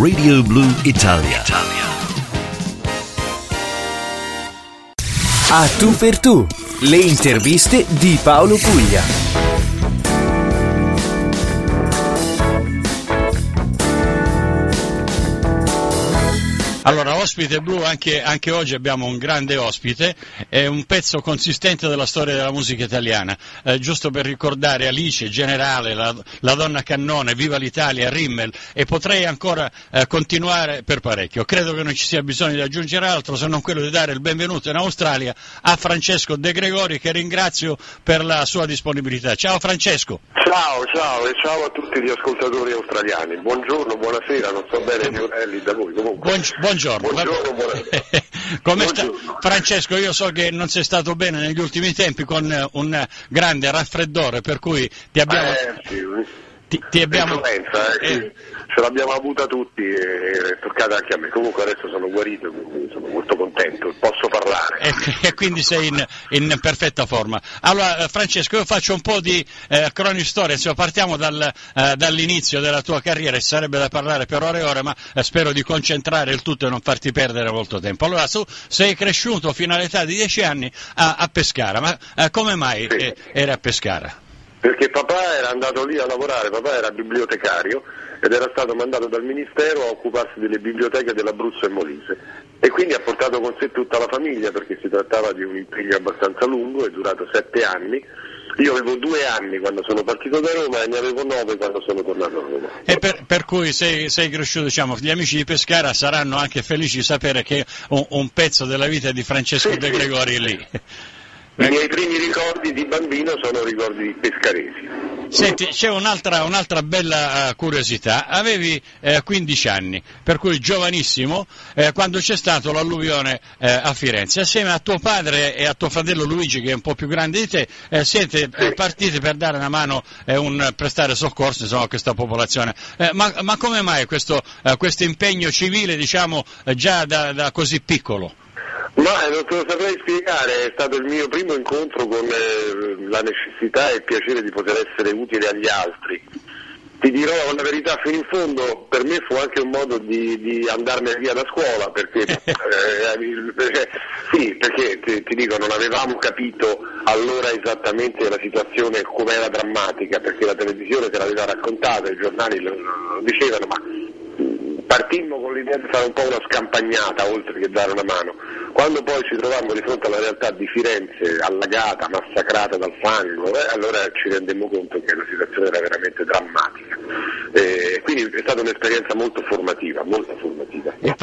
Radio Blue Italia. A tu per tu, le interviste di Paolo Puglia. Allora, ospite blu, anche, anche, oggi abbiamo un grande ospite, è un pezzo consistente della storia della musica italiana, eh, giusto per ricordare Alice, Generale, la, la, Donna Cannone, Viva l'Italia, Rimmel e potrei ancora eh, continuare per parecchio. Credo che non ci sia bisogno di aggiungere altro se non quello di dare il benvenuto in Australia a Francesco De Gregori che ringrazio per la sua disponibilità. Ciao Francesco. Ciao, ciao e ciao a tutti gli ascoltatori australiani. Buongiorno, buonasera, non so bene gli orelli da voi comunque. Buon, buongiorno. Buongiorno. Come sta... Francesco, io so che non sei stato bene negli ultimi tempi con eh, un grande raffreddore, per cui ti abbiamo... Eh, sì. ti, ti abbiamo... Eh, eh, ce l'abbiamo avuta tutti e è toccata anche a me. Comunque adesso sono guarito, quindi sono molto contento, posso parlare. E, e quindi sei in, in, perfetta forma. Allora eh, Francesco, io faccio un po' di eh, cronistoria, insomma, partiamo dal, eh, dall'inizio della tua carriera, sarebbe da parlare per ore e ore, ma eh, spero di concentrare il tutto e non farti perdere molto tempo. Allora, tu sei cresciuto fino all'età di 10 anni a, a Pescara, ma eh, come mai Sì. eh, eri a Pescara? Perché papà era andato lì a lavorare, papà era bibliotecario ed era stato mandato dal Ministero a occuparsi delle biblioteche dell'Abruzzo e Molise e quindi ha portato con sé tutta la famiglia perché si trattava di un impegno abbastanza lungo, è durato sette anni. Io avevo due anni quando sono partito da Roma e ne avevo nove quando sono tornato a Roma. E per, per cui sei, sei cresciuto, diciamo, gli amici di Pescara saranno anche felici di sapere che un, un pezzo della vita di Francesco Sì, De sì. Gregori è lì. I miei primi ricordi di bambino sono ricordi pescaresi. Senti, c'è un'altra, un'altra bella eh, curiosità. Avevi eh, 15 anni, per cui giovanissimo, eh, quando c'è stato l'alluvione a Firenze. Assieme a tuo padre e a tuo fratello Luigi, che è un po' più grande di te, siete Sì. partiti per dare una mano e un, prestare soccorso insomma, a questa popolazione. Ma, ma come mai questo, questo impegno civile, diciamo, già da, da così piccolo? Ma eh, non te lo saprei spiegare, è stato il mio primo incontro con eh, la necessità e il piacere di poter essere utile agli altri. Ti dirò la verità fino in fondo, per me fu anche un modo di, di andarmene via da scuola, perché, eh, perché- sì, perché ti, ti dico, non avevamo capito allora esattamente la situazione come era drammatica, perché la televisione te l'aveva raccontata, i giornali lo, lo dicevano, ma partimmo con l'idea di fare un po' una scampagnata oltre che dare una mano. Quando poi ci trovammo di fronte alla realtà di Firenze allagata, massacrata dal fango, eh, allora ci rendemmo conto che la situazione era veramente drammatica. Eh, quindi è stata un'esperienza molto formativa, molto formativa. E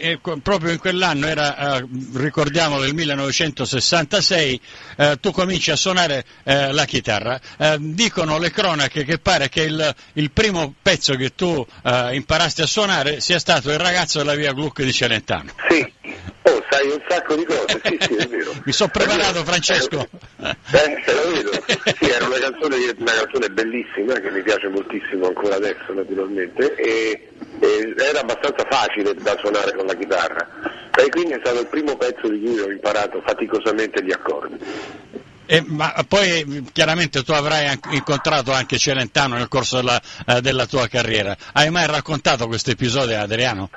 e proprio in quell'anno era, eh, ricordiamolo, il 1966, eh, tu cominci a suonare eh, la chitarra. Eh, dicono le cronache che pare che il, il primo pezzo che tu imparasti a suonare sia stato il ragazzo della via Gluck di Celentano. Sì, sai un sacco di cose, sì, sì, è vero. Mi sono preparato. Francesco. Eh, eh, lo vedo. Sì, era una canzone, una canzone bellissima che mi piace moltissimo ancora adesso naturalmente e, e era abbastanza facile da suonare con la chitarra e quindi è stato il primo pezzo di cui ho imparato faticosamente gli accordi. Eh, ma poi chiaramente tu avrai incontrato anche Celentano nel corso della, eh, della tua carriera. Hai mai raccontato questo episodio, Adriano?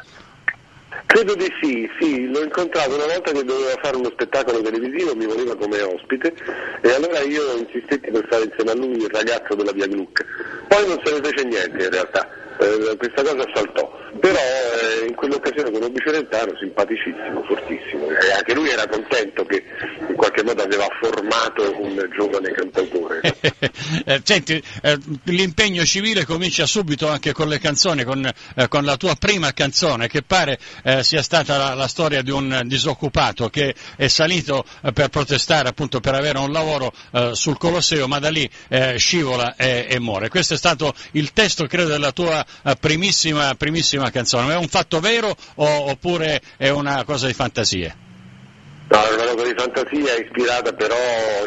Credo di sì, sì, l'ho incontrato una volta che doveva fare uno spettacolo televisivo, mi voleva come ospite e allora io insistetti per fare insieme a lui il ragazzo della via Gluck. Poi non se ne fece niente in realtà, eh, questa cosa saltò, però eh, in quell'occasione conobbi Celentano, simpaticissimo, fortissimo, e anche lui era contento che in qualche modo aveva formato un giovane cantautore. Eh, Senti, eh, l'impegno civile comincia subito anche con le canzoni, con, eh, con la tua prima canzone, che pare eh, sia stata la, la storia di un disoccupato che è salito eh, per protestare, appunto per avere un lavoro eh, sul Colosseo, ma da lì eh, scivola e, e muore. Questo è stato il testo, credo, della tua eh, primissima, primissima canzone. Ma è un fatto vero o- oppure è una cosa di fantasie? No, è una cosa di fantasia ispirata però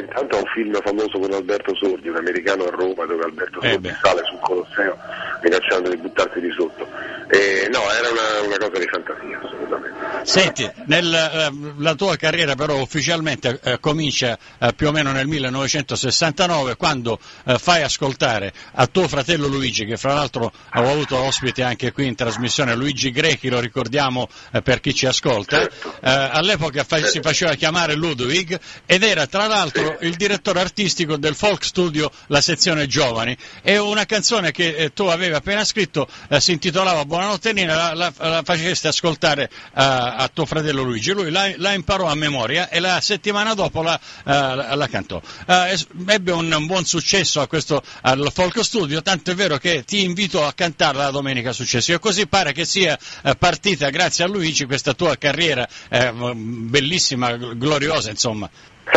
intanto a un film famoso con Alberto Sordi, un americano a Roma dove Alberto Eh Sordi beh. sale sul Colosseo minacciando di buttarsi di sotto. E, no, era una, una cosa di fantasia assolutamente. Senti, nel, eh, la tua carriera però ufficialmente eh, comincia eh, più o meno nel 1969 quando eh, fai ascoltare a tuo fratello Luigi, che fra l'altro ho avuto ospite anche qui in trasmissione, Luigi Grechi, lo ricordiamo eh, per chi ci ascolta, Certo. eh, all'epoca fa- si faceva chiamare Ludwig ed era tra l'altro il direttore artistico del Folk Studio, la sezione giovani, e una canzone che eh, tu avevi appena scritto eh, si intitolava Buonanotte Nina, la, la, la facesti ascoltare a, a tuo fratello Luigi, lui la, la imparò a memoria e la settimana dopo la, eh, la- cantò. Eh, ebbe un, un buon successo a questo, al Folk Studio, tanto è vero che ti invito a cantarla la domenica successiva, così pare che sia eh, partita grazie a Luigi questa tua carriera eh, bellissima, gloriosa insomma.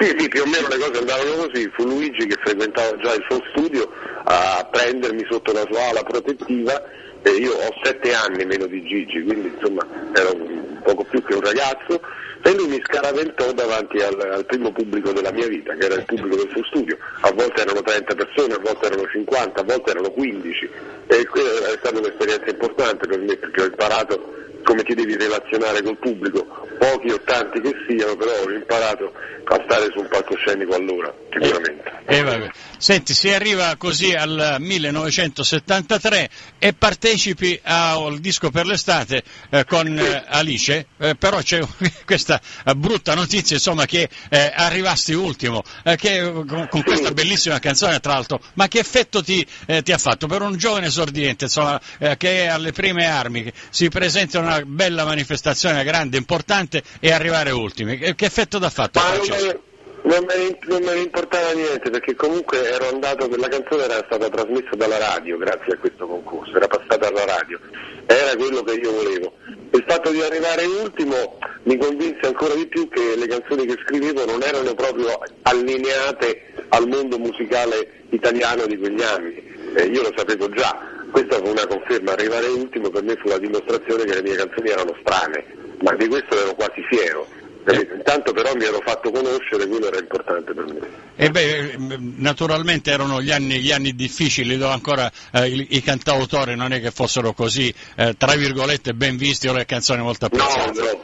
sì, sì, più o meno le cose andavano così, fu Luigi che frequentava già il suo studio a prendermi sotto la sua ala protettiva e io ho sette anni meno di Gigi, quindi insomma ero poco più che un ragazzo. E lui mi scaraventò davanti al, al primo pubblico della mia vita, che era il pubblico del suo studio, a volte erano 30 persone, a volte erano 50, a volte erano 15 e quella è stata un'esperienza importante per me perché ho imparato come ti devi relazionare col pubblico, pochi o tanti che siano, però ho imparato a stare su un palcoscenico allora, sicuramente. Eh, vabbè. Senti, si arriva così al 1973 e partecipi al disco per l'estate eh, con eh, Alice, eh, però c'è questa eh, brutta notizia insomma, che eh, arrivasti ultimo, eh, che, con, con questa bellissima canzone tra l'altro, ma che effetto ti, eh, ti ha fatto per un giovane esordiente insomma, eh, che è alle prime armi, si presenta una bella manifestazione grande, importante e arrivare ultimi? Che, che effetto ha fatto? Francesco? me, non me ne- non me ne importava niente perché comunque ero andato, quella canzone era stata trasmessa dalla radio grazie a questo concorso, era passata alla radio, era quello che io volevo. Il fatto di arrivare ultimo mi convinse ancora di più che le canzoni che scrivevo non erano proprio allineate al mondo musicale italiano di quegli anni, Eh, io lo sapevo già, questa fu una conferma, arrivare ultimo per me fu la dimostrazione che le mie canzoni erano strane, ma di questo ero quasi fiero. capito? Intanto però mi ero fatto conoscere, quello era importante per me. E beh, eh, naturalmente erano gli anni, gli anni difficili, dove ancora eh, i, i cantautori non è che fossero così, eh, tra virgolette, ben visti o le canzoni molto No, apprezzate.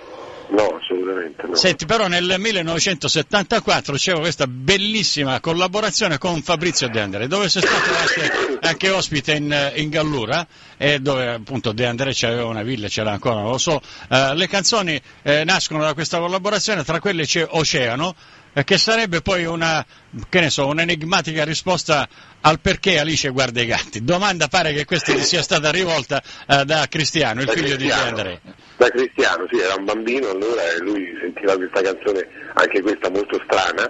no, no, assolutamente no. Senti, però nel 1974 c'era questa bellissima collaborazione con Fabrizio De André, dove sei stato anche, anche ospite in, in Gallura, e dove appunto De André c'aveva una villa, c'era ancora, non lo so. Eh, le canzoni eh, nascono da questa collaborazione, tra quelle c'è Oceano, eh, che sarebbe poi una, che ne so, un'enigmatica risposta al perché Alice guarda i gatti. Domanda pare che questa gli sia stata rivolta eh, da Cristiano, il Da figlio di De Cristiano. André. Da Cristiano, sì, era un bambino allora e lui sentiva questa canzone, anche questa molto strana,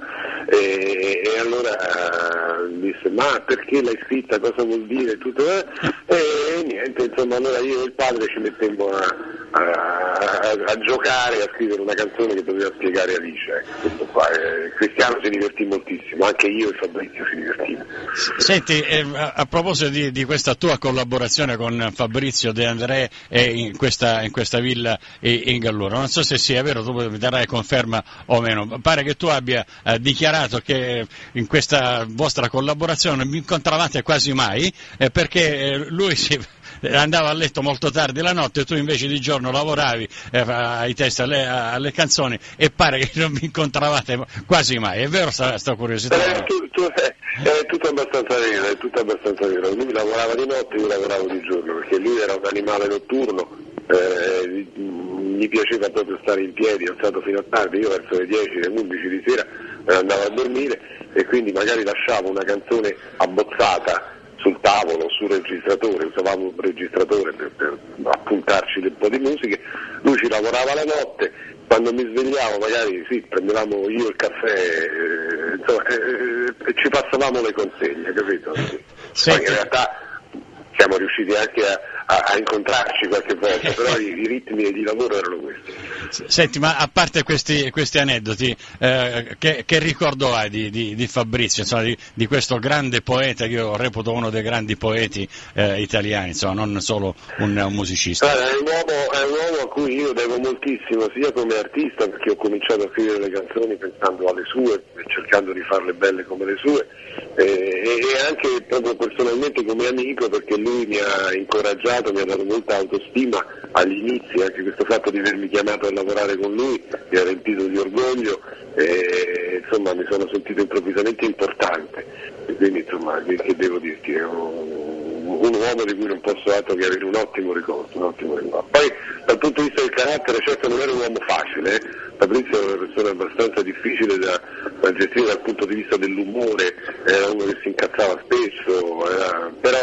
e, e allora eh, disse ma perché l'hai scritta, cosa vuol dire, tutto, eh? e, niente, insomma allora io e il padre ci mettemmo a, a- a- giocare, a scrivere una canzone che doveva spiegare Alice. ecco, qua. Cristiano si divertì moltissimo, anche io e Fabrizio si divertimmo. Senti, eh, a, proposito di, di questa tua collaborazione con Fabrizio De André in questa, in questa villa in Gallura, non so se sia vero, tu mi darai conferma o meno, pare che tu abbia eh, dichiarato che in questa vostra collaborazione non vi incontravate quasi mai eh, perché eh, lui si andava a letto molto tardi la notte e tu invece di giorno lavoravi eh, ai testi alle, alle canzoni e pare che non vi incontravate quasi mai, è vero sta, curiosità? Eh, tu- tu- eh, è tutto abbastanza vero, è tutto abbastanza vero. Lui lavorava di notte, io lavoravo di giorno, perché lui era un animale notturno, eh, gli- piaceva proprio stare in piedi, alzato fino a tardi, io verso le 10, le 11 di sera eh, andavo a dormire e quindi magari lasciavo una canzone abbozzata sul tavolo, sul registratore, usavamo un registratore per, per appuntarci un po' di musiche, lui ci lavorava la notte, quando mi svegliavo magari sì, prendevamo io il caffè, eh, insomma, eh, e ci passavamo le consegne, capito? Sì. In realtà siamo riusciti anche a, a- a incontrarci qualche volta, però i, i ritmi di lavoro erano questi. Senti, ma a parte questi, questi aneddoti, eh, che, che, ricordo hai di, di, di Fabrizio, insomma, di, di, questo grande poeta che io reputo uno dei grandi poeti eh, italiani, insomma, non solo un, un musicista? Allora, è, un uomo, è, un uomo, a cui io devo moltissimo, sia come artista, perché ho cominciato a scrivere le canzoni pensando alle sue cercando di farle belle come le sue, eh, e anche proprio personalmente come amico, perché lui mi ha incoraggiato, mi ha dato molta autostima agli inizi, anche questo fatto di avermi chiamato a lavorare con lui mi ha riempito di orgoglio e insomma mi sono sentito improvvisamente importante. E quindi insomma che devo dirti, è un, un, uomo di cui non posso altro che avere un ottimo ricordo, un ottimo ricordo. Poi dal punto di vista del carattere certo non era un uomo facile, eh? Fabrizio era una persona abbastanza difficile da, da, gestire dal punto di vista dell'umore, era uno che si incazzava spesso, era, però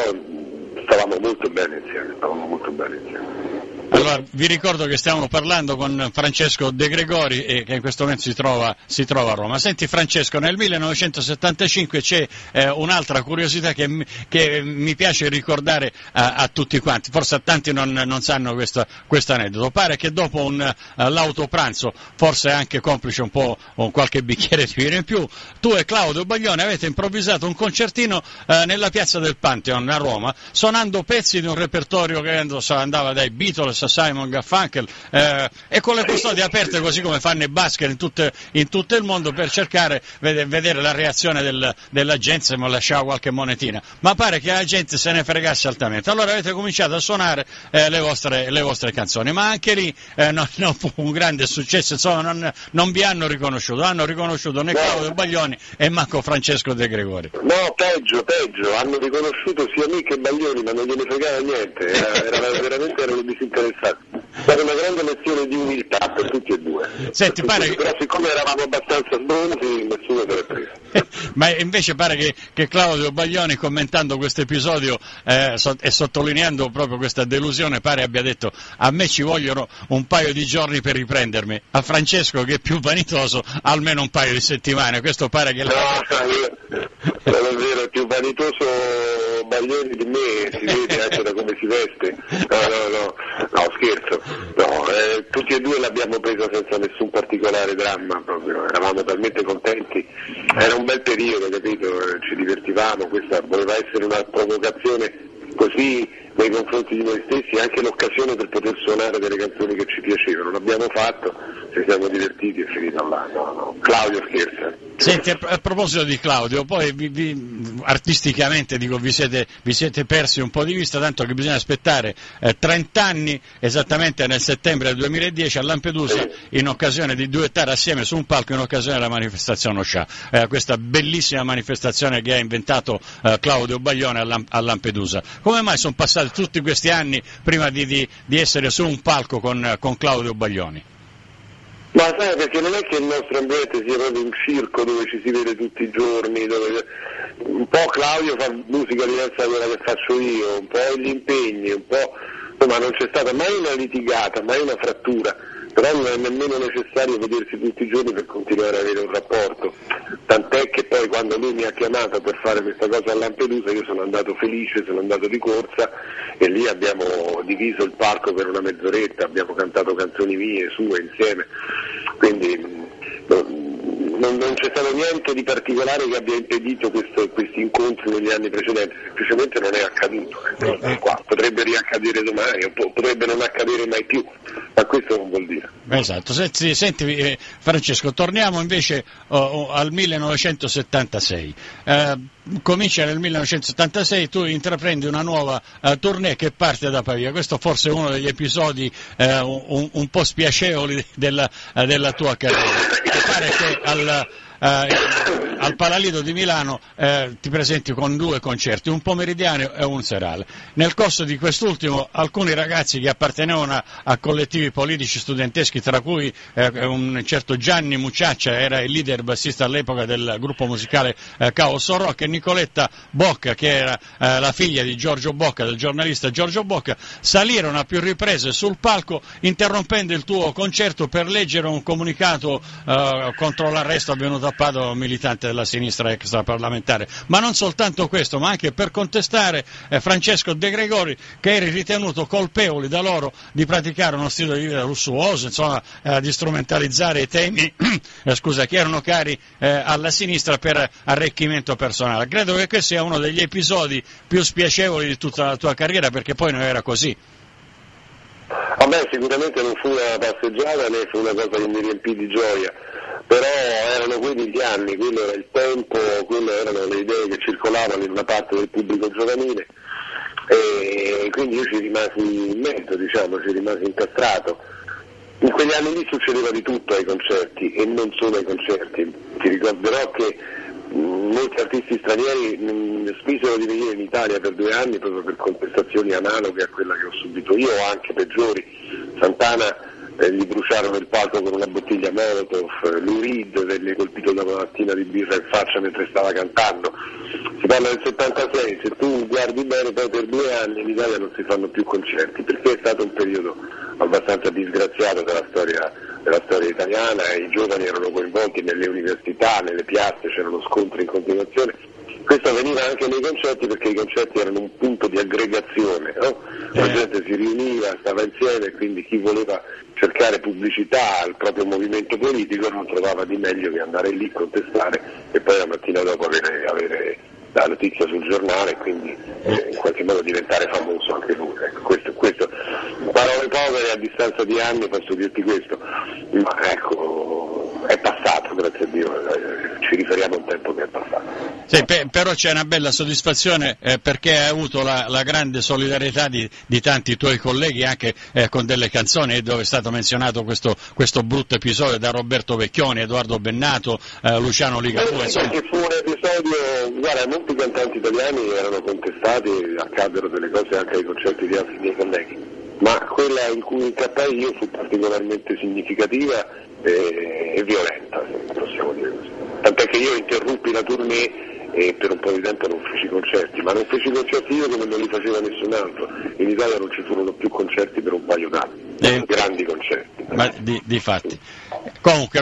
stavamo molto bene insieme, stavamo molto bene insieme. Allora, vi ricordo che stiamo parlando con Francesco De Gregori e che in questo momento si trova, si trova a Roma. Senti Francesco, nel 1975 c'è eh, un'altra curiosità che, che, mi piace ricordare a, a, tutti quanti, forse a tanti non, non sanno questo aneddoto. Pare che dopo un, uh, l'autopranzo, forse anche complice un po' un qualche bicchiere di vino in più, tu e Claudio Baglione avete improvvisato un concertino uh, nella piazza del Pantheon a Roma, suonando pezzi di un repertorio che andava dai Beatles a Simon Garfunkel eh, e con le custodie aperte così come fanno i basket in, tutte, in tutto il mondo per cercare di vedere la reazione del, della gente se mi lasciava qualche monetina. Ma pare che la gente se ne fregasse altamente. Allora avete cominciato a suonare eh, le, vostre, le, vostre, canzoni. Ma anche lì eh, non, non, fu un grande successo insomma non, non, vi hanno riconosciuto. Hanno riconosciuto né Claudio Baglioni e manco Francesco De Gregori. No peggio peggio. Hanno riconosciuto sia me che Baglioni ma non gliene fregava niente. Era, era veramente erano disinteressati stata, stata una grande lezione di umiltà per tutti e due. Senti, per pare... Però siccome eravamo abbastanza sbronzi, nessuno se l'è preso. Ma invece pare che, che, Claudio Baglioni commentando questo episodio eh, so, e sottolineando proprio questa delusione pare abbia detto a me ci vogliono un paio di giorni per riprendermi, a Francesco che è più vanitoso almeno un paio di settimane, questo pare che... No, la... non è vero, più vanitoso Baglioni di me, si vede anche da come si veste. No, no, no, no scherzo. No, eh, tutti e due l'abbiamo presa senza nessun particolare dramma, proprio. eravamo talmente contenti. Era un bel periodo, capito? Ci divertivamo, questa voleva essere una provocazione così nei confronti di noi stessi anche l'occasione per poter suonare delle canzoni che ci piacevano. L'abbiamo fatto, ci siamo divertiti e finita là. No, no. Claudio scherza. Senti, a, proposito di Claudio, poi vi, vi, artisticamente dico, vi siete, vi siete, persi un po' di vista, tanto che bisogna aspettare eh, 30 anni, esattamente nel settembre del 2010 a Lampedusa, in occasione di duettare assieme su un palco in occasione della manifestazione Oscià, eh, questa bellissima manifestazione che ha inventato eh, Claudio Baglione a, Lam- a Lampedusa. Come mai sono passati tutti questi anni prima di, di, di essere su un palco con, con Claudio Baglioni? Ma sai, perché non è che il nostro ambiente sia proprio un circo dove ci si vede tutti i giorni, dove un po' Claudio fa musica diversa da quella che faccio io, un po' gli impegni, un po'... insomma non c'è stata mai una litigata, mai una frattura però non è nemmeno necessario vedersi tutti i giorni per continuare ad avere un rapporto, tant'è che poi quando lui mi ha chiamato per fare questa cosa a Lampedusa io sono andato felice, sono andato di corsa e lì abbiamo diviso il palco per una mezz'oretta, abbiamo cantato canzoni mie, sue, insieme, quindi non, non, c'è stato niente di particolare che abbia impedito questo, questi incontri negli anni precedenti, semplicemente non è accaduto. Eh, eh. potrebbe riaccadere domani, potrebbe non accadere mai più, ma questo non vuol dire. Esatto, senti, senti eh, Francesco, torniamo invece oh, oh, al 1976. Eh, comincia nel 1976, tu intraprendi una nuova uh, tournée che parte da Pavia. Questo forse è uno degli episodi uh, un, un, po' spiacevoli della, uh, della tua carriera. Mi pare che al, al Palalido di Milano eh, ti presenti con due concerti, un pomeridiano e un serale. Nel corso di quest'ultimo alcuni ragazzi che appartenevano a, a collettivi politici studenteschi, tra cui eh, un certo Gianni Mucciaccia, era il leader bassista all'epoca del gruppo musicale eh, Caos Rock, e Nicoletta Bocca, che era eh, la figlia di Giorgio Bocca, del giornalista Giorgio Bocca, salirono a più riprese sul palco interrompendo il tuo concerto per leggere un comunicato eh, contro l'arresto avvenuto a Padova militante della sinistra extraparlamentare. Ma non soltanto questo, ma anche per contestare eh, Francesco De Gregori che eri ritenuto colpevoli da loro di praticare uno stile di vita lussuoso, insomma, eh, di strumentalizzare i temi eh, scusa, che erano cari alla sinistra per arricchimento personale. Credo che questo sia uno degli episodi più spiacevoli di tutta la tua carriera perché poi non era così. Me sicuramente non fu una passeggiata né fu una cosa che mi riempì di gioia, però erano quelli gli anni, quello era il tempo, quelle erano le idee che circolavano in una parte del pubblico giovanile e quindi io ci rimasi in mezzo, diciamo, ci rimasi incastrato. In quegli anni lì succedeva di tutto ai concerti e non solo ai concerti. Ti ricorderò che molti artisti stranieri mh, smisero di venire in Italia per due anni proprio per contestazioni analoghe a quella che ho subito io o anche peggiori. Santana eh, gli bruciarono il palco con una bottiglia Molotov, Lou Reed venne colpito da una mattina di birra in faccia mentre stava cantando. Si parla del 76, se tu guardi bene poi per due anni in Italia non si fanno più concerti perché è stato un periodo abbastanza disgraziato della storia della storia italiana i giovani erano coinvolti nelle università, nelle piazze, c'erano scontri in continuazione. Questo avveniva anche nei concerti perché i concerti erano un punto di aggregazione, no? la Eh. gente si riuniva, stava insieme e quindi chi voleva cercare pubblicità al proprio movimento politico non trovava di meglio che andare lì, contestare e poi la mattina dopo avere, avere la notizia sul giornale e quindi eh, in qualche modo diventare famoso anche lui. Ecco, questo, questo. Parole povere a distanza di anni posso dirti questo, ma ecco, è passato, grazie a Dio, eh, ci riferiamo a un tempo che è passato. Sì, pe- però c'è una bella soddisfazione eh, perché hai avuto la, la grande solidarietà di, di tanti tuoi colleghi anche eh, con delle canzoni dove è stato menzionato questo, questo brutto episodio da Roberto Vecchioni, Edoardo Bennato, eh, Luciano Ligabue, insomma. Perché fu un episodio, guarda, molti cantanti italiani erano contestati, accaddero delle cose anche ai concerti di altri miei colleghi, ma quella in cui incappai io fu particolarmente significativa e, e violenta, se possiamo dire così. Tant'è che io interruppi la tournée e per un po' di tempo non feci concerti, ma non feci concerti io come non li faceva nessun altro. In Italia non ci furono più concerti per un paio d'anni, Eh. grandi concerti. Ma di, di fatti. Comunque,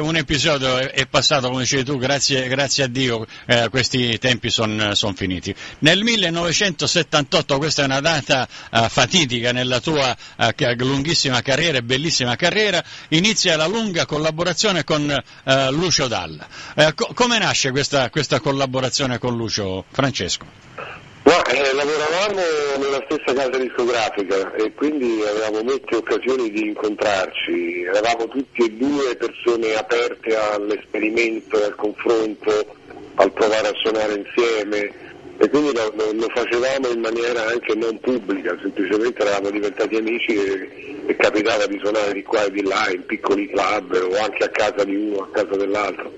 un episodio è, passato, come dicevi tu, grazie, grazie a Dio, eh, questi tempi sono finiti. Nel 1978, questa è una data eh, fatidica nella tua eh, lunghissima carriera bellissima carriera, inizia la lunga collaborazione con eh, Lucio Dalla. Eh, co- come nasce questa, questa collaborazione con Lucio, Francesco? Ma eh, lavoravamo nella stessa casa discografica e quindi avevamo molte occasioni di incontrarci, eravamo tutti e due persone aperte all'esperimento, al confronto, al provare a suonare insieme e quindi lo, lo- facevamo in maniera anche non pubblica, semplicemente eravamo diventati amici e, e capitava di suonare di qua e di là in piccoli club o anche a casa di uno, a casa dell'altro.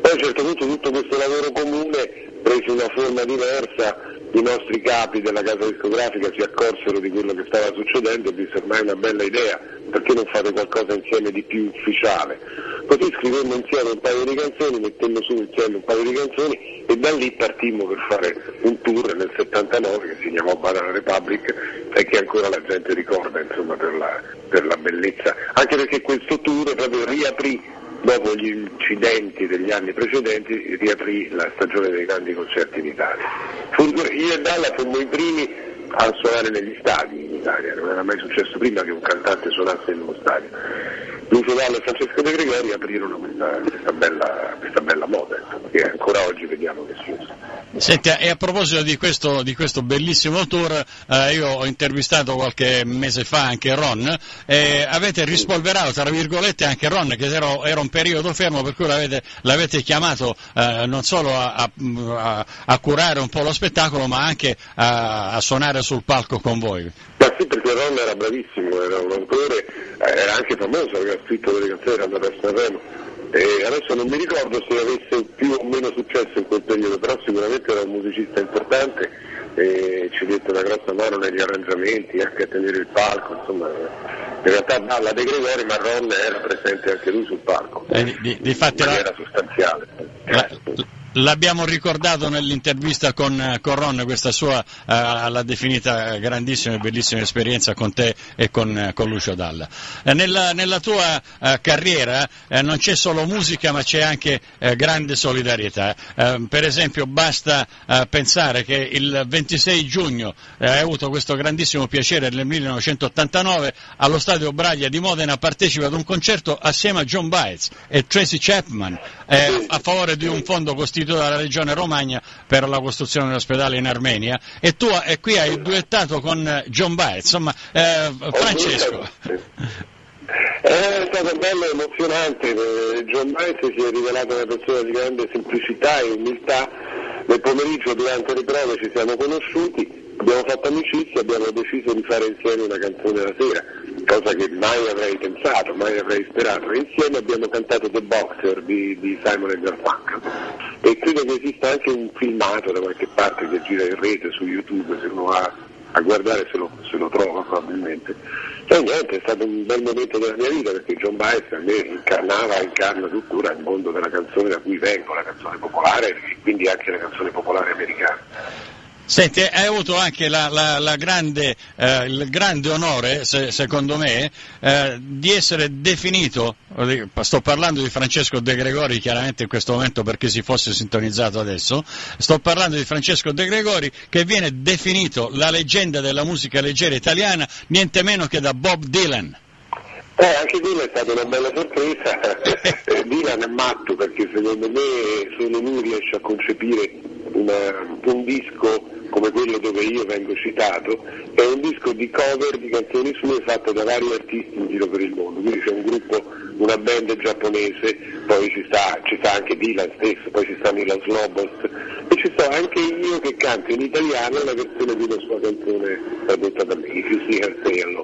Poi a un certo punto tutto questo lavoro comune prese una forma diversa, i nostri capi della casa discografica si accorsero di quello che stava succedendo e dissero ormai è una bella idea, perché non fate qualcosa insieme di più ufficiale? Così scrivemmo insieme un paio di canzoni, mettemmo su insieme un paio di canzoni e da lì partimmo per fare un tour nel 79 che si chiamò Banana Republic e che ancora la gente ricorda insomma, per, la, per la bellezza, anche perché questo tour proprio riaprì dopo gli incidenti degli anni precedenti riaprì la stagione dei grandi concerti in Italia. Io e Dalla fummo i primi a suonare negli stadi in Italia, non era mai successo prima che un cantante suonasse in uno stadio. Lucio Dalla e Francesco De Gregori aprirono questa, questa bella, questa bella moda, insomma, che ancora oggi vediamo che si usa. Senti, e a proposito di questo, di questo bellissimo tour, eh, io ho intervistato qualche mese fa anche Ron e avete rispolverato, tra virgolette, anche Ron, che era, era un periodo fermo per cui l'avete, l'avete chiamato eh, non solo a, a- a- a curare un po' lo spettacolo, ma anche a, a suonare sul palco con voi. Ma sì, perché Ron era bravissimo, era un autore, eh, era anche famoso, aveva scritto delle canzoni, era andato a Sanremo. E adesso non mi ricordo se avesse più o meno successo in quel periodo, però sicuramente era un musicista importante e ci dette una grossa mano negli arrangiamenti, anche a tenere il palco, insomma, in realtà Dalla De Gregori, ma Ron era presente anche lui sul palco, Eh, di, di- in difatti la- maniera sostanziale. La, L'abbiamo ricordato nell'intervista con, con Ron, questa sua uh, l'ha definita grandissima e bellissima esperienza con te e con, con Lucio Dalla. Eh, nella, nella, tua uh, carriera eh, non c'è solo musica ma c'è anche eh, grande solidarietà. Eh, per esempio basta eh, pensare che il 26 giugno hai avuto questo grandissimo piacere nel 1989 allo Stadio Braglia di Modena partecipa ad un concerto assieme a John Baez e Tracy Chapman a favore di un fondo costituito istituito dalla Regione Romagna per la costruzione dell'ospedale in Armenia. E tu e qui hai duettato con John Baez, insomma eh, Francesco. È stato bello e emozionante, John Baez si è rivelato una persona di grande semplicità e umiltà, nel pomeriggio durante le prove ci siamo conosciuti, abbiamo fatto amicizia, abbiamo deciso di fare insieme una canzone la sera, cosa che mai avrei pensato, mai avrei sperato. Insieme abbiamo cantato The Boxer di, di Simon e Garfunkel. E credo che esista anche un filmato da qualche parte che gira in rete su YouTube, se uno va a guardare se lo, se lo trova probabilmente. E niente, è stato un bel momento della mia vita perché John Baez a me incarnava, incarna tuttora il mondo della canzone da cui vengo, la canzone popolare e quindi anche la canzone popolare americana. Senti, hai avuto anche la, la, la grande, eh, il grande onore, se, secondo me, eh, di essere definito, sto parlando di Francesco De Gregori chiaramente in questo momento perché si fosse sintonizzato adesso, sto parlando di Francesco De Gregori che viene definito la leggenda della musica leggera italiana niente meno che da Bob Dylan. Eh, anche quella è stata una bella sorpresa. Eh, Dylan è matto perché secondo me solo lui riesce a concepire una, un disco come quello dove io vengo citato, è un disco di cover di canzoni sue fatte da vari artisti in giro per il mondo, quindi c'è un gruppo, una band giapponese, poi ci sta, ci sta anche Dylan stesso, poi ci sta Milan Slobos e ci sto anche io che canto in italiano la versione di una sua canzone tradotta da me, Her Say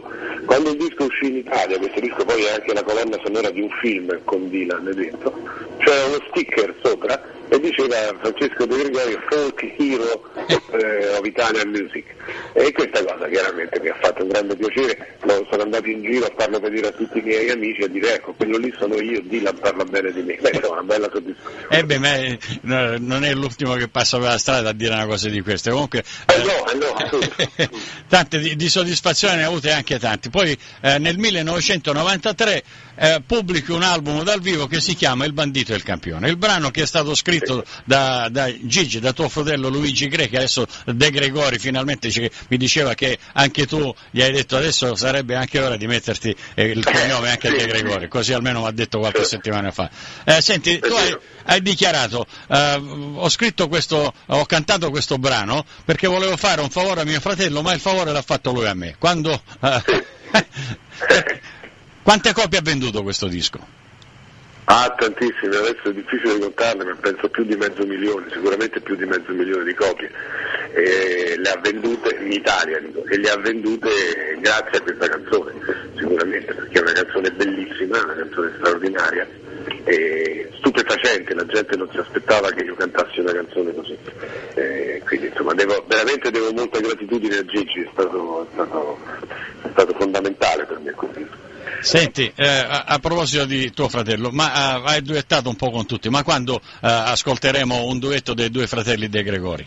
Quando il disco uscì in Italia, questo disco poi è anche la colonna sonora di un film con Dylan dentro, c'era uno sticker sopra e diceva Francesco De Gregorio folk hero eh, of Italian music. E questa cosa chiaramente mi ha fatto un grande piacere. No, sono andato in giro a farlo vedere a tutti i miei amici e a dire ecco quello lì sono io Dylan parla bene di me. Beh una bella soddisfazione. Eh beh ma no, non è l'ultimo che passa per la strada a dire una cosa di queste comunque eh, no, eh, no, tante di, di, soddisfazione ne ha avute anche tanti. Poi eh, nel 1993 eh, pubblichi un album dal vivo che si chiama Il bandito e il campione. Il brano che è stato scritto scritto da, da, Gigi, da tuo fratello Luigi Gre, che adesso De Gregori finalmente ci, mi diceva che anche tu gli hai detto adesso sarebbe anche ora di metterti eh, il cognome anche De Gregori, così almeno mi ha detto qualche settimana fa. Eh, senti, tu hai, hai dichiarato, eh, ho scritto questo, ho cantato questo brano perché volevo fare un favore a mio fratello, ma il favore l'ha fatto lui a me. Quando, quante copie ha venduto questo disco? Ah, tantissime, adesso è difficile contarle, ma penso più di mezzo milione, sicuramente più di mezzo milione di copie. E le ha vendute in Italia e le ha vendute grazie a questa canzone, sicuramente, perché è una canzone bellissima, una canzone straordinaria e stupefacente, la gente non si aspettava che io cantassi una canzone così. E quindi insomma devo, veramente devo molta gratitudine a Gigi, è stato, è stato, è stato fondamentale per me così. Senti, eh, a, a, proposito di tuo fratello, ma uh, hai duettato un po' con tutti, ma quando uh, ascolteremo un duetto dei due fratelli De Gregori?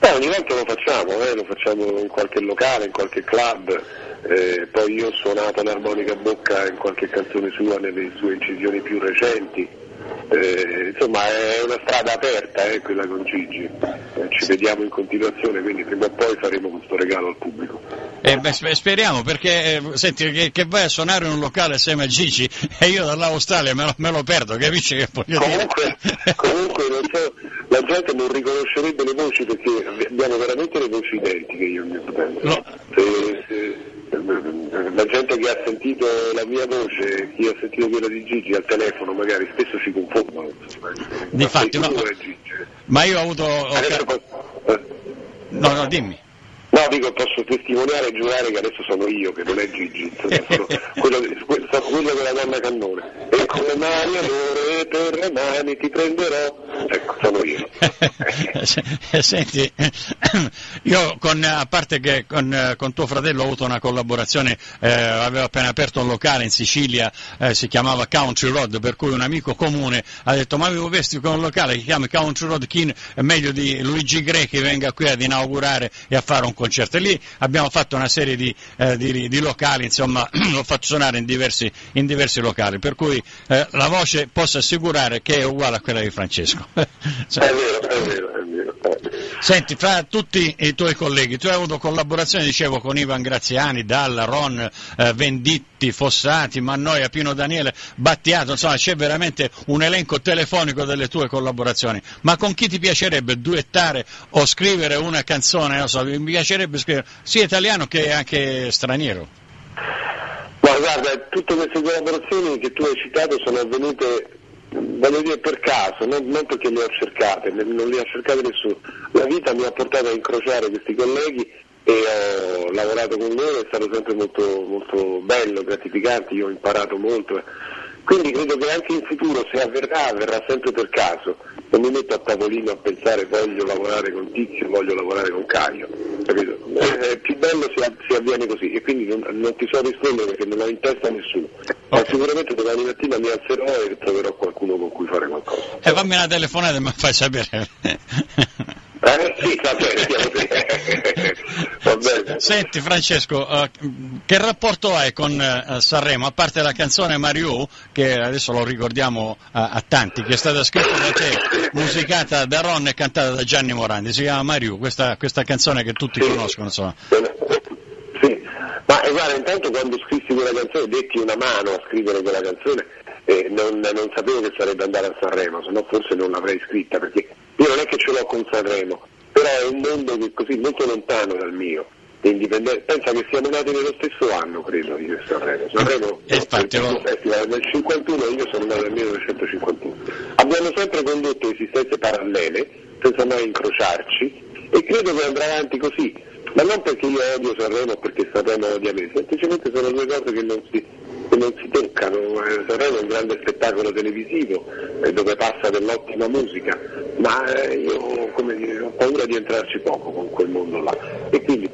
Eh, ogni volta lo facciamo, eh, lo facciamo in qualche locale, in qualche club, eh, poi io ho suonato l'armonica a bocca in qualche canzone sua nelle sue incisioni più recenti eh, insomma è una strada aperta eh, quella con Gigi, eh, ci vediamo in continuazione, quindi prima o poi faremo questo regalo al pubblico. Eh, beh, speriamo perché eh, senti, che, che, vai a suonare in un locale assieme a Gigi e io dall'Australia me lo, me lo perdo, capisci che voglio comunque, dire? comunque so, la gente non riconoscerebbe le voci perché abbiamo veramente le voci identiche io e mio fratello. No. Se, se, la gente che ha sentito la mia voce, chi ha sentito quella di Gigi al telefono magari spesso si confondono. Difatti, no, ma io ho avuto... Ho... No, no, dimmi. No, dico, posso testimoniare e giurare che adesso sono io, che non è Gigi, sono quello, sono quello della donna cannone. E come mani amore per le mani ti prenderò. Ecco, sono io. Senti, io con, a parte che con, con, tuo fratello ho avuto una collaborazione, eh, avevo appena aperto un locale in Sicilia, eh, si chiamava Country Road, per cui un amico comune ha detto ma avevo visto con un locale che chiama Country Road, è meglio di Luigi Grechi venga qui ad inaugurare e a fare un concerto. E lì abbiamo fatto una serie di, eh, di, di locali, insomma, l'ho fatto suonare in diversi, in diversi locali, per cui eh, la voce posso assicurare che è uguale a quella di Francesco. cioè, è vero, è vero, è vero. Senti, fra tutti i tuoi colleghi, tu hai avuto collaborazione, dicevo, con Ivan Graziani, Dalla, Ron, eh, Venditti, Fossati, Mannoia, Pino Daniele, Battiato, insomma c'è veramente un elenco telefonico delle tue collaborazioni. Ma con chi ti piacerebbe duettare o scrivere una canzone? Non so, mi piacerebbe scrivere sia italiano che anche straniero. Ma guarda, tutte queste collaborazioni che tu hai citato sono avvenute voglio dire per caso, non, non, perché le ho cercate, non le ha cercate nessuno. La vita mi ha portato a incrociare questi colleghi e ho lavorato con loro, è stato sempre molto, molto bello, gratificante, io ho imparato molto. Quindi credo che anche in futuro, se avverrà, avverrà sempre per caso. Non mi metto a tavolino a pensare voglio lavorare con Tizio, voglio lavorare con Caio. Capito? Eh, più bello se, si avviene così e quindi non, non, ti so rispondere perché non ho in testa nessuno. Ma sicuramente domani mattina mi alzerò e troverò qualcuno con cui fare qualcosa. E eh, fammi una telefonata e mi fai sapere. Eh, sì, va bene, Senti Francesco, uh, che rapporto hai con uh, Sanremo, a parte la canzone Mario, che adesso lo ricordiamo uh, a tanti, che è stata scritta da te, musicata da Ron e cantata da Gianni Morandi, si chiama Mario, questa, questa canzone che tutti sì. conoscono. Insomma. Sì, ma guarda, intanto quando scrissi quella canzone detti una mano a scrivere quella canzone eh, non, non, sapevo che sarebbe andare a Sanremo, se no forse non l'avrei scritta, perché io non è che ce l'ho con Sanremo, però è un mondo che è così molto lontano dal mio. Pensa che siamo nati nello stesso anno, credo, io e Sanremo. Sanremo è il festival del 51 e io sono nato nel 1951. Abbiamo sempre condotto esistenze parallele, senza mai incrociarci, e credo che andrà avanti così. Ma non perché io odio Sanremo o perché Sanremo odia me, semplicemente sono due cose che non si, che non si toccano. Eh, Sanremo è un grande spettacolo televisivo eh, dove passa dell'ottima musica, ma eh, io dire, ho paura di entrarci poco con quel mondo là. E quindi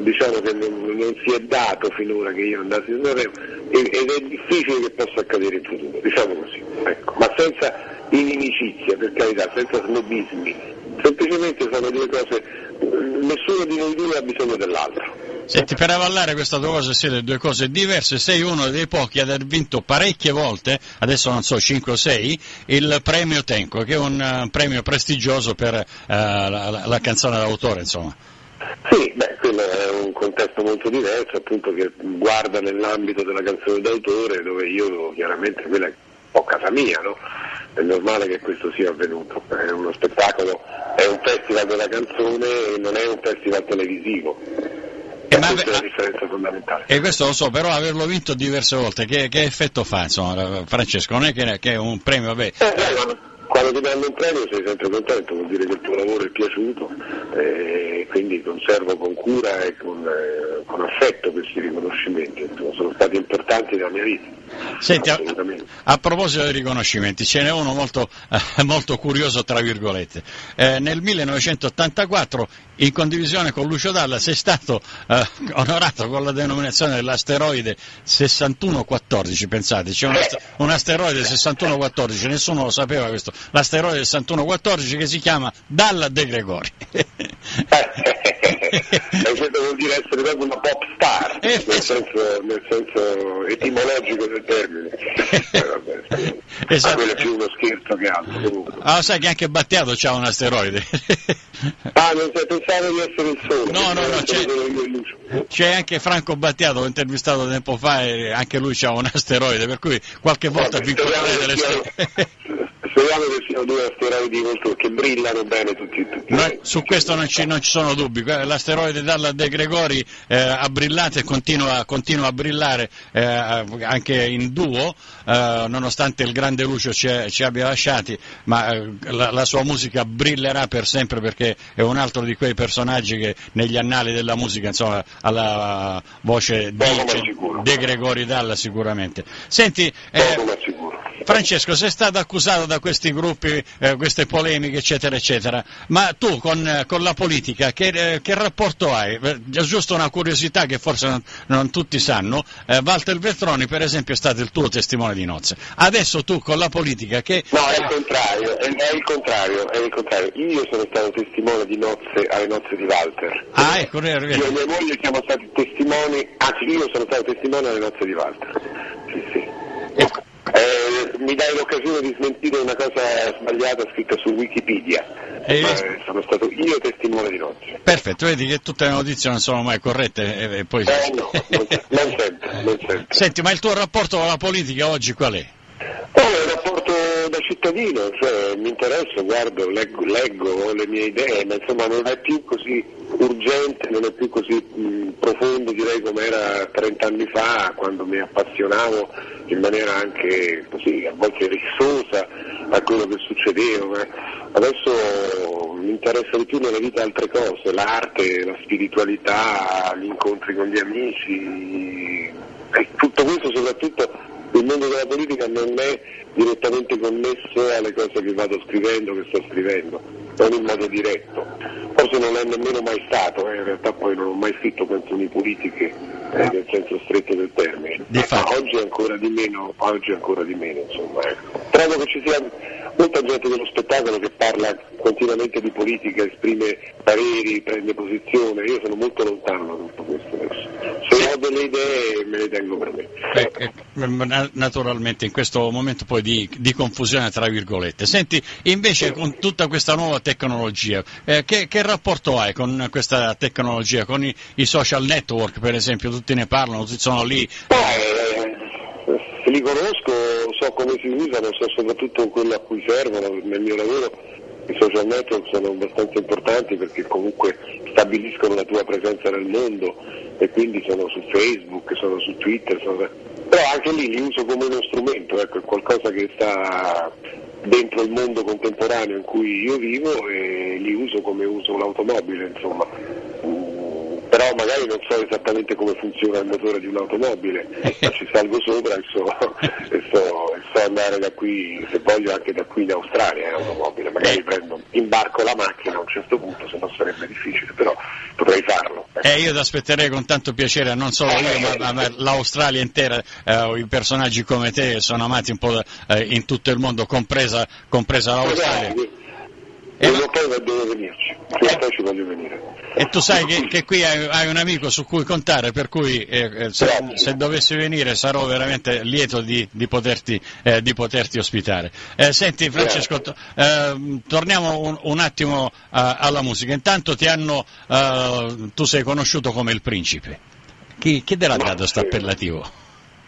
diciamo che non, non, si è dato finora che io andassi a Sanremo ed è difficile che possa accadere in futuro, diciamo così, ecco. ma senza inimicizia, per carità, senza snobismi, semplicemente sono due cose, nessuno di noi due ha bisogno dell'altro. Senti, per avallare questa tua cosa siete due cose diverse, sei uno dei pochi ad aver vinto parecchie volte, adesso non so, 5 o 6, il premio Tenco, che è un uh, premio prestigioso per uh, la, la, la, canzone d'autore, insomma. Sì, beh, quello è un contesto molto diverso, appunto, che guarda nell'ambito della canzone d'autore, dove io chiaramente quella è un po' casa mia, no? È normale che questo sia avvenuto, è uno spettacolo, è un festival della canzone e non è un festival televisivo e ma, questa è la differenza fondamentale. E questo lo so, però averlo vinto diverse volte, che, che effetto fa, insomma, Francesco? Non è che, che è un premio, vabbè. Eh, eh, quando ti danno un premio sei sempre contento, vuol dire che il tuo lavoro è piaciuto e quindi conservo con cura e con, eh, con affetto questi riconoscimenti, sono stati importanti nella mia vita. Senti, a, a, proposito dei riconoscimenti, ce n'è uno molto, eh, molto curioso, tra virgolette. Eh, nel 1984, in condivisione con Lucio Dalla, sei stato eh, onorato con la denominazione dell'asteroide 6114, pensate, c'è un, un asteroide 6114, nessuno lo sapeva questo, l'asteroide 6114 che si chiama Dalla De Gregori. e questo vuol dire essere proprio una pop star, eh, nel, senso, nel senso etimologico del termine. Eh, vabbè, esatto. quello è più uno scherzo che altro. Comunque. Ah, sai che anche Battiato c'ha un asteroide. ah, non sai, pensavo di essere il solo. No, no, no, c'è, c'è, anche Franco Battiato, l'ho intervistato tempo fa e anche lui c'ha un asteroide, per cui qualche volta vi incontrerete delle storie. Speriamo che siano due asteroidi molto, che brillano bene tutti. tutti Noi, su questo non ci, non ci, sono dubbi, l'asteroide Dalla De Gregori eh, ha brillato e continua, continua a brillare eh, anche in duo, eh, nonostante il grande Lucio ci, ci abbia lasciati, ma eh, la, la, sua musica brillerà per sempre perché è un altro di quei personaggi che negli annali della musica insomma, ha la voce di De Gregori Dalla sicuramente. Senti, eh, Francesco, sei stato accusato da questi gruppi, eh, queste polemiche, eccetera, eccetera, ma tu con, con la politica che, eh, che, rapporto hai? Eh, giusto una curiosità che forse non, non tutti sanno, eh, Walter Veltroni per esempio è stato il tuo testimone di nozze. Adesso tu con la politica che... No, è il contrario, è, è, il contrario, è il contrario. Io sono stato testimone di nozze alle nozze di Walter. Ah, ecco, Io e mia moglie siamo stati testimoni, anzi io sono stato testimone alle nozze di Walter. Sì, sì. Ecco. Eh, mi dai l'occasione di smentire una cosa sbagliata scritta su Wikipedia. Eh, eh, sono stato io testimone di nozze. Perfetto, vedi che tutte le notizie non sono mai corrette e, poi... Eh, no, non, non sempre, non sempre. Senti, ma il tuo rapporto con la politica oggi qual è? Oh, un rapporto da cittadino, cioè mi interesso, guardo, leggo, leggo, le mie idee, ma insomma non è più così urgente, non è più così mh, profondo direi come era 30 anni fa quando mi appassionavo in maniera anche così a volte rissosa a quello che succedeva. Adesso mi interessa di più nella vita altre cose, l'arte, la spiritualità, gli incontri con gli amici e tutto questo soprattutto il mondo della politica non è direttamente connesso alle cose che vado scrivendo, che sto scrivendo, non in modo diretto. Forse non è nemmeno mai stato, eh, in realtà poi non ho mai scritto canzoni politiche eh, nel senso stretto del termine. Oggi ancora di meno, oggi ancora di meno, insomma. Ecco. Trovo che ci sia molta gente dello spettacolo che parla continuamente di politica, esprime pareri, prende posizione, io sono molto lontano da tutto questo adesso. Se ho delle idee me le tengo per me. Beh, eh, naturalmente in questo momento poi di, di, confusione tra virgolette. Senti, invece con tutta questa nuova tecnologia, eh, che, che, rapporto hai con questa tecnologia, con i, i, social network per esempio, tutti ne parlano, tutti sono lì? Eh, li conosco, so come si usano, so soprattutto quello a cui servono nel mio lavoro. I social network sono abbastanza importanti perché comunque stabiliscono la tua presenza nel mondo e quindi sono su Facebook, sono su Twitter, sono... però anche lì li uso come uno strumento, ecco, è qualcosa che sta dentro il mondo contemporaneo in cui io vivo e li uso come uso un'automobile, insomma però magari non so esattamente come funziona il motore di un'automobile, ma ci salgo sopra e so, e, so, e so, andare da qui, se voglio anche da qui in Australia in automobile, magari prendo, imbarco la macchina a un certo punto, se no sarebbe difficile, però potrei farlo. Eh, io ti aspetterei con tanto piacere, non solo io, ma, ma l'Australia intera, eh, i personaggi come te sono amati un po' eh, in tutto il mondo, compresa, compresa l'Australia. Prima o poi devo venirci, prima o poi ci voglio venire. E tu sai che, che qui hai, hai, un amico su cui contare, per cui eh, eh se, se, dovessi venire sarò veramente lieto di, di, poterti, eh, di poterti, ospitare. Eh, senti Francesco, to, ehm, torniamo un, un attimo alla musica. Intanto ti hanno, tu sei conosciuto come il principe. Chi, chi te l'ha dato questo appellativo?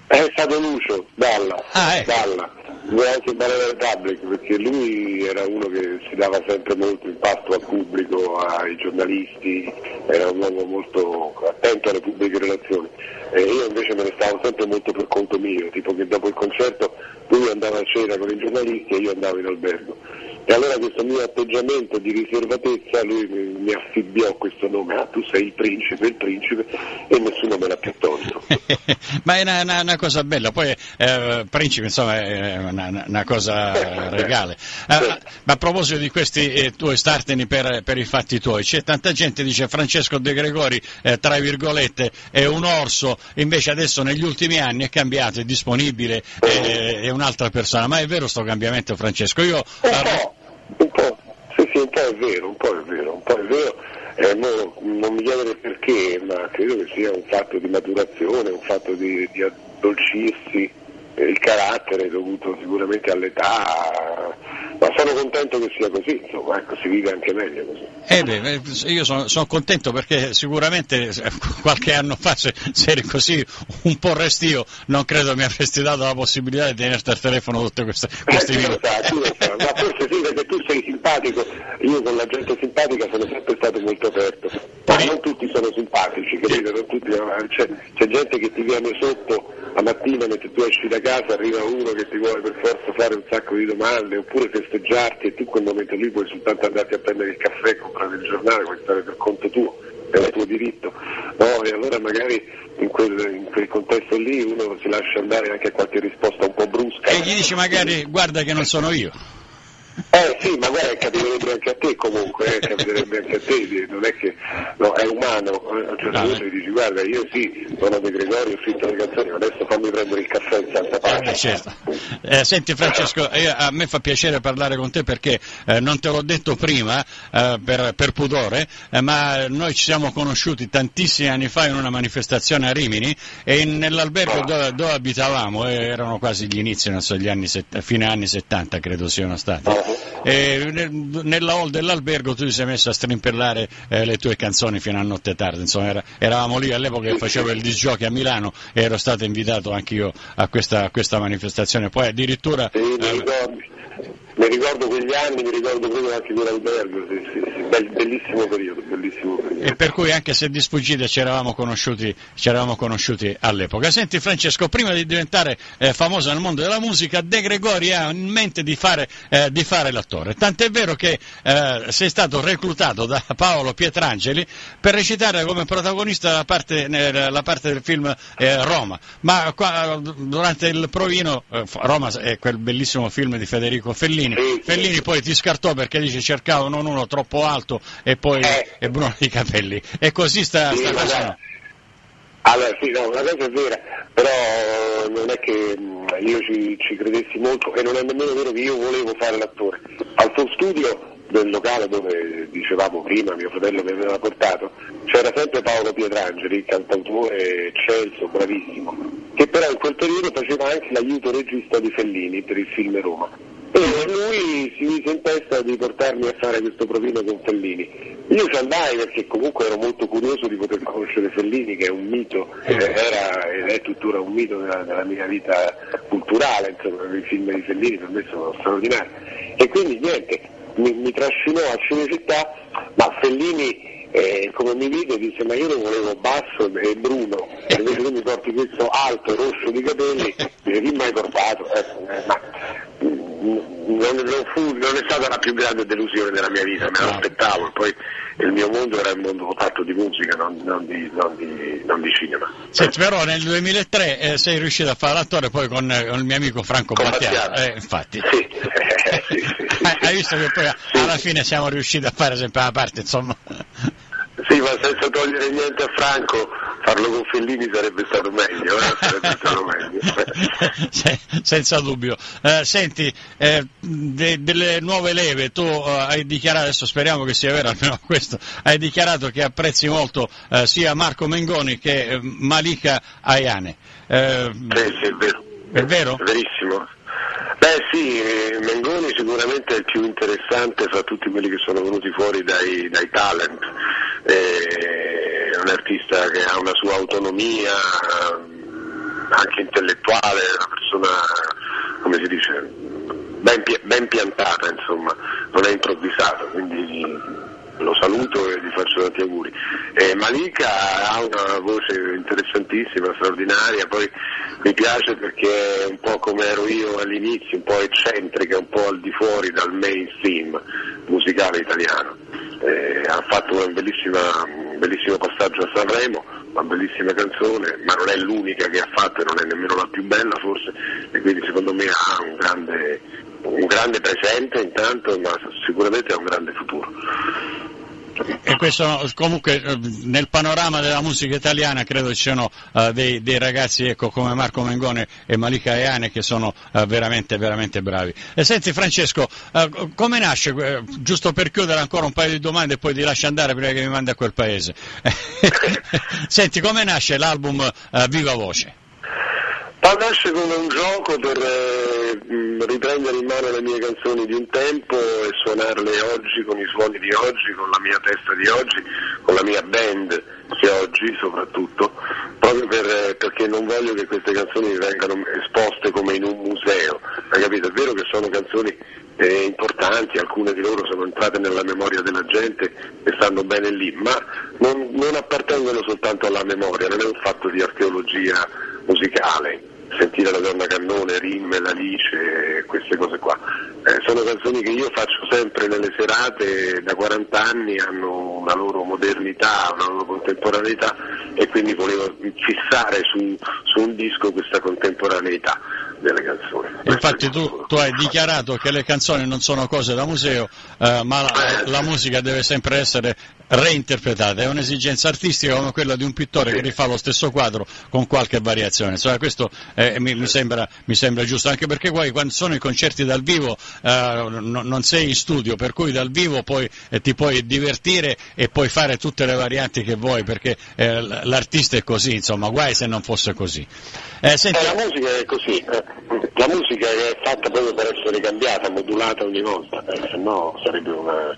È stato Lucio, Dalla. Ah, ecco. Dalla Voleva anche Banana Republic perché lui era uno che si dava sempre molto impatto al pubblico, ai giornalisti, era un uomo molto attento alle pubbliche relazioni. E io invece me ne stavo sempre molto per conto mio, tipo che dopo il concerto lui andava a cena con i giornalisti e io andavo in albergo e allora questo mio atteggiamento di riservatezza, lui mi, affibbiò questo nome, ah tu sei il principe, il principe, e nessuno me l'ha più tolto. Ma è una, una, una, cosa bella, poi eh, principe insomma è una, una cosa regale. Eh, ma a proposito di questi eh, tuoi starteni per, per, i fatti tuoi, c'è tanta gente che dice Francesco De Gregori, eh, tra virgolette, è un orso, invece adesso negli ultimi anni è cambiato, è disponibile, è un'altra persona, ma è vero sto cambiamento Francesco? Io, un po', sì, sì, un po' è vero, un po' è vero, un po' è vero. Eh, no, non mi chiedere perché, ma credo che sia un fatto di maturazione, un fatto di, di addolcirsi il carattere dovuto sicuramente all'età, ma sono contento che sia così, insomma, ecco, si vive anche meglio così. Eh beh, io sono, sono, contento perché sicuramente eh, qualche anno fa se, se, eri così un po' restio non credo mi avresti dato la possibilità di tenerti al telefono tutte queste, questi eh. Ma forse sì perché tu sei simpatico, io con la gente simpatica sono sempre stato molto aperto, ma non tutti sono simpatici, capito? Tutti, c'è, c'è gente che ti viene sotto la mattina mentre tu esci da casa arriva uno che ti vuole per forza fare un sacco di domande oppure festeggiarti e tu quel momento lì puoi soltanto andarti a prendere il caffè, comprare il giornale, puoi stare per conto tuo, è il tuo diritto. No, e allora magari in quel, in quel, contesto lì uno si lascia andare anche a qualche risposta un po' brusca. E gli dici magari guarda che non sono io. Eh sì, ma guarda, capiterebbe anche a te comunque, eh, capiterebbe anche a te, non è che no, è umano, a un certo punto dici guarda io sì, sono De Gregorio, ho scritto le canzoni, adesso fammi prendere il caffè in santa pace. Eh, certo. eh, senti Francesco, io, a me fa piacere parlare con te perché eh, non te l'ho detto prima eh, per, per, pudore, eh, ma noi ci siamo conosciuti tantissimi anni fa in una manifestazione a Rimini e nell'albergo ah. dove, dove, abitavamo, erano quasi gli inizi, non so, gli anni fine anni 70 credo siano stati. Ah. E nella hall dell'albergo tu ti sei messo a strimpellare eh, le tue canzoni fino a notte tardi, insomma era, eravamo lì all'epoca che facevo il disgiochi a Milano e ero stato invitato anche io a questa, a questa manifestazione, poi addirittura... Sì, eh, mi ricordo quegli anni, mi ricordo proprio anche quell'albergo, sì, sì, sì. bellissimo periodo, bellissimo periodo. E per cui anche se di sfuggita ci eravamo conosciuti, conosciuti all'epoca. Senti Francesco, prima di diventare eh, famoso nel mondo della musica, De Gregori ha in mente di fare, eh, di fare l'attore, tant'è vero che eh, sei stato reclutato da Paolo Pietrangeli per recitare come protagonista la parte, la parte del film eh, Roma, ma qua, durante il provino, eh, Roma è quel bellissimo film di Federico Fellini, Fellini. Fellini poi ti scartò perché dice cercavo non uno troppo alto e poi eh. e Bruno di capelli. E così sta, sì, sta facendo. Allora sì, no, una cosa è vera, però non è che io ci, ci, credessi molto e non è nemmeno vero che io volevo fare l'attore. Al suo studio del locale dove dicevamo prima mio fratello mi aveva portato, c'era sempre Paolo Pietrangeli, cantautore eccelso, bravissimo, che però in quel periodo faceva anche l'aiuto regista di Fellini per il film Roma e lui si mise in testa di portarmi a fare questo provino con Fellini. Io ci andai perché comunque ero molto curioso di poter conoscere Fellini che è un mito, eh, era ed è tuttora un mito della, della mia vita culturale, insomma i film di Fellini per me sono straordinari. E quindi niente, mi, mi trascinò a Cinecittà, ma Fellini eh, come mi vide disse ma io non volevo basso e bruno, e invece tu mi porti questo alto, rosso di capelli, dice chi mai portato? Eh, eh, ma, non, fu, non, è stata la più grande delusione della mia vita, me l'aspettavo, poi il mio mondo era il mondo fatto di musica, non, non, di, di, non di, cinema. Senti, però nel 2003 eh, sei riuscito a fare l'attore poi con, eh, con il mio amico Franco Battiato, eh, infatti. Sì. sì, sì, Hai visto che poi alla fine siamo riusciti a fare sempre la parte, insomma. Sì, ma senza togliere niente a Franco, farlo con Fellini sarebbe stato meglio, eh? sarebbe stato meglio. senza dubbio. Eh, senti, eh, de, delle nuove leve, tu eh, hai dichiarato, adesso speriamo che sia vero almeno questo, hai dichiarato che apprezzi molto eh, sia Marco Mengoni che eh, Malika Ayane. sì, sì, è vero. È vero? È verissimo. Beh sì, Mengoni sicuramente è il più interessante fra tutti quelli che sono venuti fuori dai, dai talent. è un artista che ha una sua autonomia anche intellettuale, una persona, come si dice, ben, ben piantata, insomma, non è improvvisato, quindi lo saluto e gli faccio tanti auguri. Eh, Malika ha una voce interessantissima, straordinaria, poi mi piace perché è un po' come ero io all'inizio, un po' eccentrica, un po' al di fuori dal mainstream musicale italiano. Eh, ha fatto un bellissimo passaggio a Sanremo, una bellissima canzone, ma non è l'unica che ha fatto e non è nemmeno la più bella forse, e quindi secondo me ha un grande, un grande presente intanto, ma sicuramente ha un grande futuro. E questo comunque eh, nel panorama della musica italiana credo ci siano uh, dei, dei, ragazzi ecco, come Marco Mengone e Malika Eane che sono uh, veramente, veramente bravi. E senti Francesco, uh, come nasce, giusto per chiudere ancora un paio di domande e poi ti lascio andare prima che mi mandi a quel paese, senti come nasce l'album Viva Voce? Ma nasce come un gioco per eh, riprendere in mano le mie canzoni di un tempo e suonarle oggi con i suoni di oggi, con la mia testa di oggi, con la mia band di oggi soprattutto, proprio per, eh, perché non voglio che queste canzoni vengano esposte come in un museo, hai capito? È vero che sono canzoni eh, importanti, alcune di loro sono entrate nella memoria della gente e stanno bene lì, ma non, non appartengono soltanto alla memoria, non è un fatto di archeologia musicale, sentire la donna cannone, Rimmel, Alice, queste cose qua. Eh, sono canzoni che io faccio sempre nelle serate da 40 anni, hanno una loro modernità, una loro contemporaneità e quindi volevo fissare su, su un disco questa contemporaneità delle canzoni. Infatti tu, tu, hai dichiarato che le canzoni non sono cose da museo, eh, ma la, la, musica deve sempre essere reinterpretata, è un'esigenza artistica come quella di un pittore sì. che rifà lo stesso quadro con qualche variazione. Insomma, questo eh, mi, mi, sembra, mi, sembra, giusto, anche perché poi quando sono i concerti dal vivo eh, no, non sei in studio, per cui dal vivo poi eh, ti puoi divertire e puoi fare tutte le varianti che vuoi, perché eh, l'artista è così, insomma, guai se non fosse così. Eh, senti... la musica è così, la musica è fatta proprio per essere cambiata, modulata ogni volta, se no sarebbe una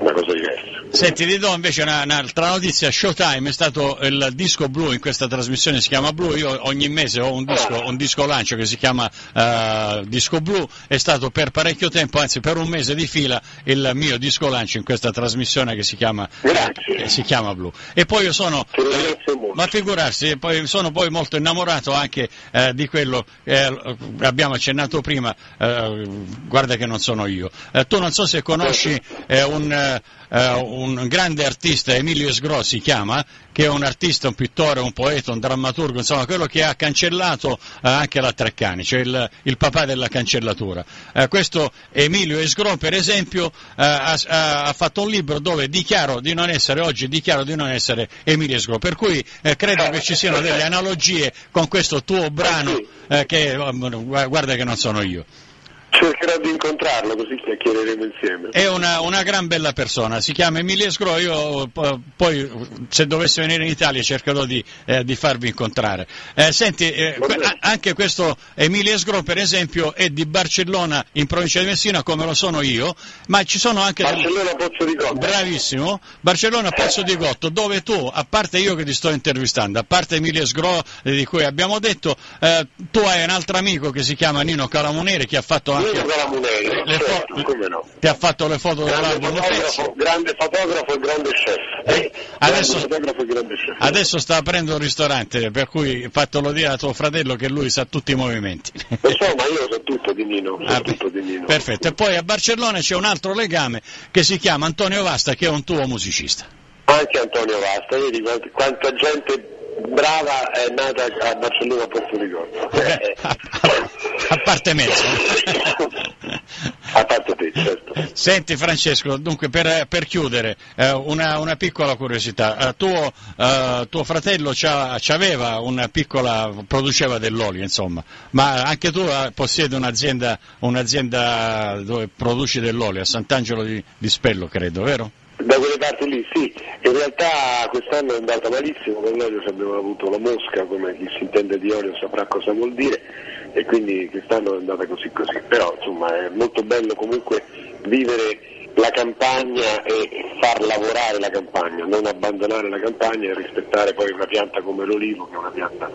una cosa diversa. Senti, ti do invece una, un'altra notizia, Showtime è stato il disco blu in questa trasmissione, si chiama Blu, io ogni mese ho un disco, un disco lancio che si chiama uh, Disco Blu, è stato per parecchio tempo, anzi per un mese di fila, il mio disco lancio in questa trasmissione che si chiama, eh, si chiama Blu. E poi io sono, eh, ma figurarsi, poi, sono poi molto innamorato anche eh, di quello, eh, abbiamo accennato prima, guarda che non sono io. tu non so se conosci un eh, un grande artista, Emilio Sgro si chiama, che è un artista, un pittore, un poeta, un drammaturgo, insomma quello che ha cancellato eh, anche la Treccani, cioè il, il papà della cancellatura. Eh, questo Emilio Esgro per esempio eh, ha, ha, fatto un libro dove dichiaro di non essere, oggi dichiaro di non essere Emilio Esgro, per cui eh, credo che ci siano delle analogie con questo tuo brano eh, che guarda che non sono io. Cercherò di incontrarlo così chiacchiereremo insieme. È una, una, gran bella persona, si chiama Emilia Sgro, io poi se dovesse venire in Italia cercherò di, eh, di farvi incontrare. Eh, senti, eh, anche questo Emilia Sgro per esempio è di Barcellona in provincia di Messina come lo sono io, ma ci sono anche... Barcellona Pozzo di Gotto. Bravissimo, Barcellona Pozzo di Gotto, dove tu, a parte io che ti sto intervistando, a parte Emilia Sgro eh, di cui abbiamo detto, eh, tu hai un altro amico che si chiama Nino Calamunere che ha fatto anche le, le certo, fo- no. Ti ha fatto le foto dell'album fotografo, Grande fotografo e grande chef. Eh, adesso, e grande chef. adesso, sta aprendo un ristorante, per cui fatelo dire a tuo fratello che lui sa tutti i movimenti. Insomma, io so tutto di Nino. So ah, tutto di Nino. Perfetto. E poi a Barcellona c'è un altro legame che si chiama Antonio Vasta, che è un tuo musicista. Anche Antonio Vasta, vedi quanta gente brava è nata a Barcellona a Porto Ricordo. A parte mezzo. a parte te, certo. Senti Francesco, dunque per, per chiudere, eh, una, una, piccola curiosità. Eh, tuo, eh, tuo, fratello aveva una piccola, produceva dell'olio insomma, ma anche tu eh, possiedi un'azienda, un'azienda dove produci dell'olio a Sant'Angelo di, di Spello, credo, vero? Da quelle parti lì sì, in realtà quest'anno è andata malissimo, con l'olio abbiamo avuto la mosca, come chi si intende di olio saprà cosa vuol dire, e quindi quest'anno è andata così così, però insomma è molto bello comunque vivere la campagna e far lavorare la campagna, non abbandonare la campagna e rispettare poi una pianta come l'olivo, che è una pianta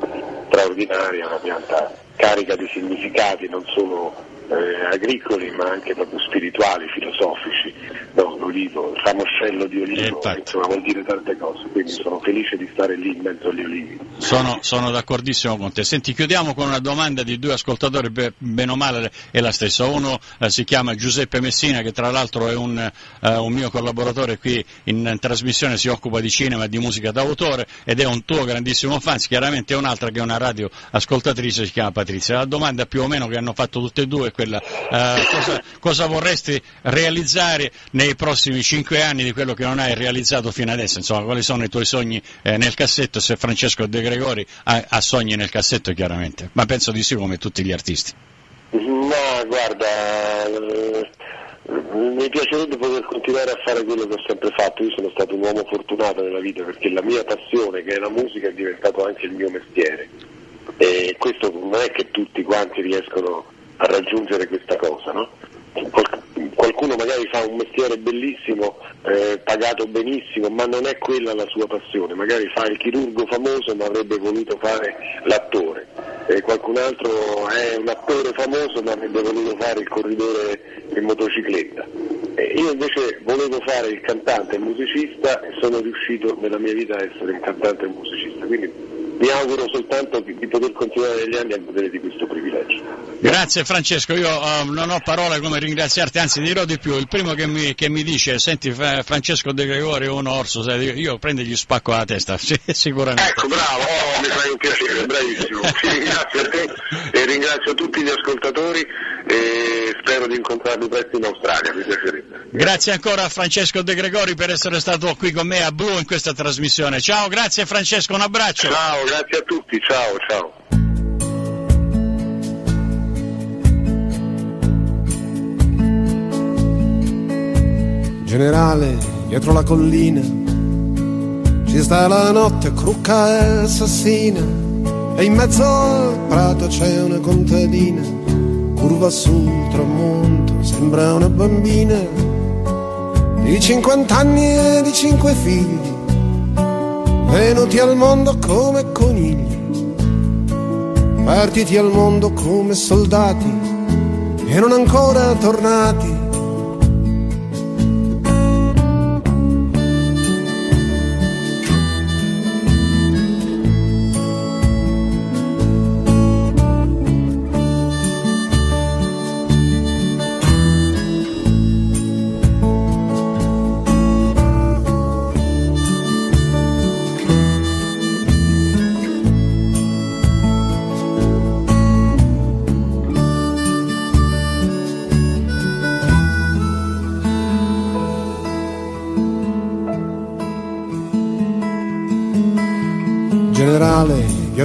straordinaria, una pianta carica di significati, non solo eh, agricoli ma anche proprio spirituali, filosofici, no, l'olivo, il ramoscello di olivo, eh, insomma vuol dire tante cose, quindi sono felice di stare lì in mezzo agli olivi. Sono, sono d'accordissimo con te. Senti, chiudiamo con una domanda di due ascoltatori, bene o male è la stessa. Uno eh, si chiama Giuseppe Messina, che tra l'altro è un, eh, un mio collaboratore qui in, in, trasmissione, si occupa di cinema e di musica d'autore ed è un tuo grandissimo fan, chiaramente è un'altra che è una radio ascoltatrice, si chiama Patrizia. La domanda più o meno che hanno fatto tutte e due quella eh, cosa, cosa, vorresti realizzare nei prossimi cinque anni di quello che non hai realizzato fino adesso, insomma quali sono i tuoi sogni eh, nel cassetto, se Francesco De Gregori ha, ha, sogni nel cassetto chiaramente, ma penso di sì come tutti gli artisti. No, guarda, eh, mi piacerebbe poter continuare a fare quello che ho sempre fatto, io sono stato un uomo fortunato nella vita perché la mia passione che è la musica è diventato anche il mio mestiere. E questo non è che tutti quanti riescono a raggiungere questa cosa, no? Qualcuno magari fa un mestiere bellissimo, eh, pagato benissimo, ma non è quella la sua passione, magari fa il chirurgo famoso ma avrebbe voluto fare l'attore, e qualcun altro è un attore famoso ma avrebbe voluto fare il corridore in motocicletta. Io invece volevo fare il cantante e il musicista e sono riuscito nella mia vita a essere il cantante e il musicista. Quindi mi auguro soltanto di, di, poter continuare negli anni a godere di questo privilegio. Grazie Francesco, io uh, non ho parole come ringraziarti, anzi dirò di più, il primo che mi, che mi dice senti Francesco De Gregori è un orso, sai, io prendo gli spacco la testa, sicuramente. Ecco, bravo, oh, mi fai un piacere, bravissimo. Sì, grazie a te e ringrazio tutti gli ascoltatori e spero di incontrarvi presto in Australia, mi piacerebbe. Grazie ancora a Francesco De Gregori per essere stato qui con me a Blu in questa trasmissione. Ciao, grazie Francesco, un abbraccio. Ciao, grazie a tutti, ciao, ciao. Generale, dietro la collina ci sta la notte crucca e assassina e in mezzo al prato c'è una contadina, curva sul tramonto, sembra una bambina di 50 anni e di 5 figli venuti al mondo come conigli, partiti al mondo come soldati e non ancora tornati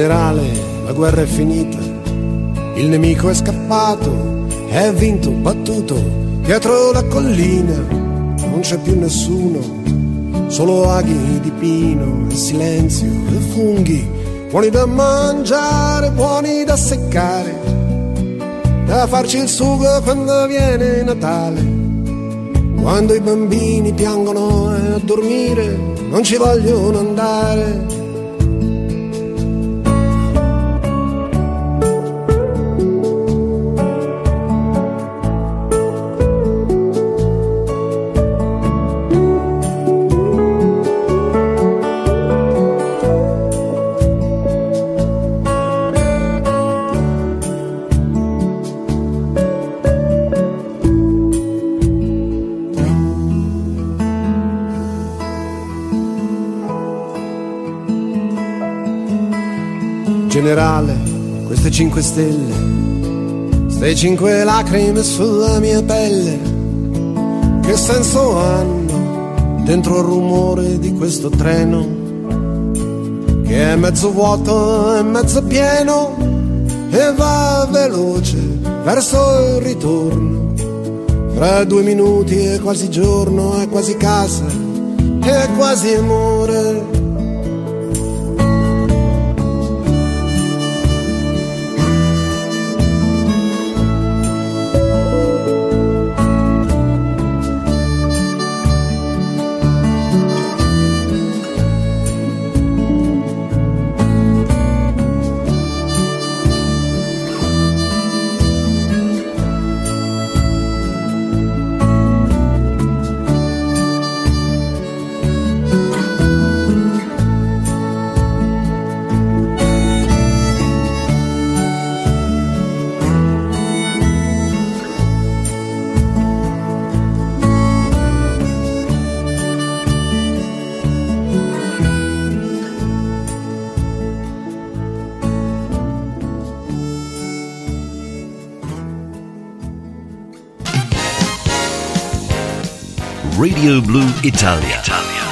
Generale, la guerra è finita, il nemico è scappato, è vinto, battuto, dietro la collina non c'è più nessuno, solo aghi di pino e silenzio e funghi, buoni da mangiare, buoni da seccare, da farci il sugo quando viene Natale. Quando i bambini piangono a dormire, non ci vogliono andare generale, queste cinque stelle, queste cinque lacrime sulla mia pelle, che senso hanno dentro il rumore di questo treno, che è mezzo vuoto e mezzo pieno e va veloce verso il ritorno. Fra due minuti è quasi giorno, è quasi casa, è quasi amore Radio Blue Italia.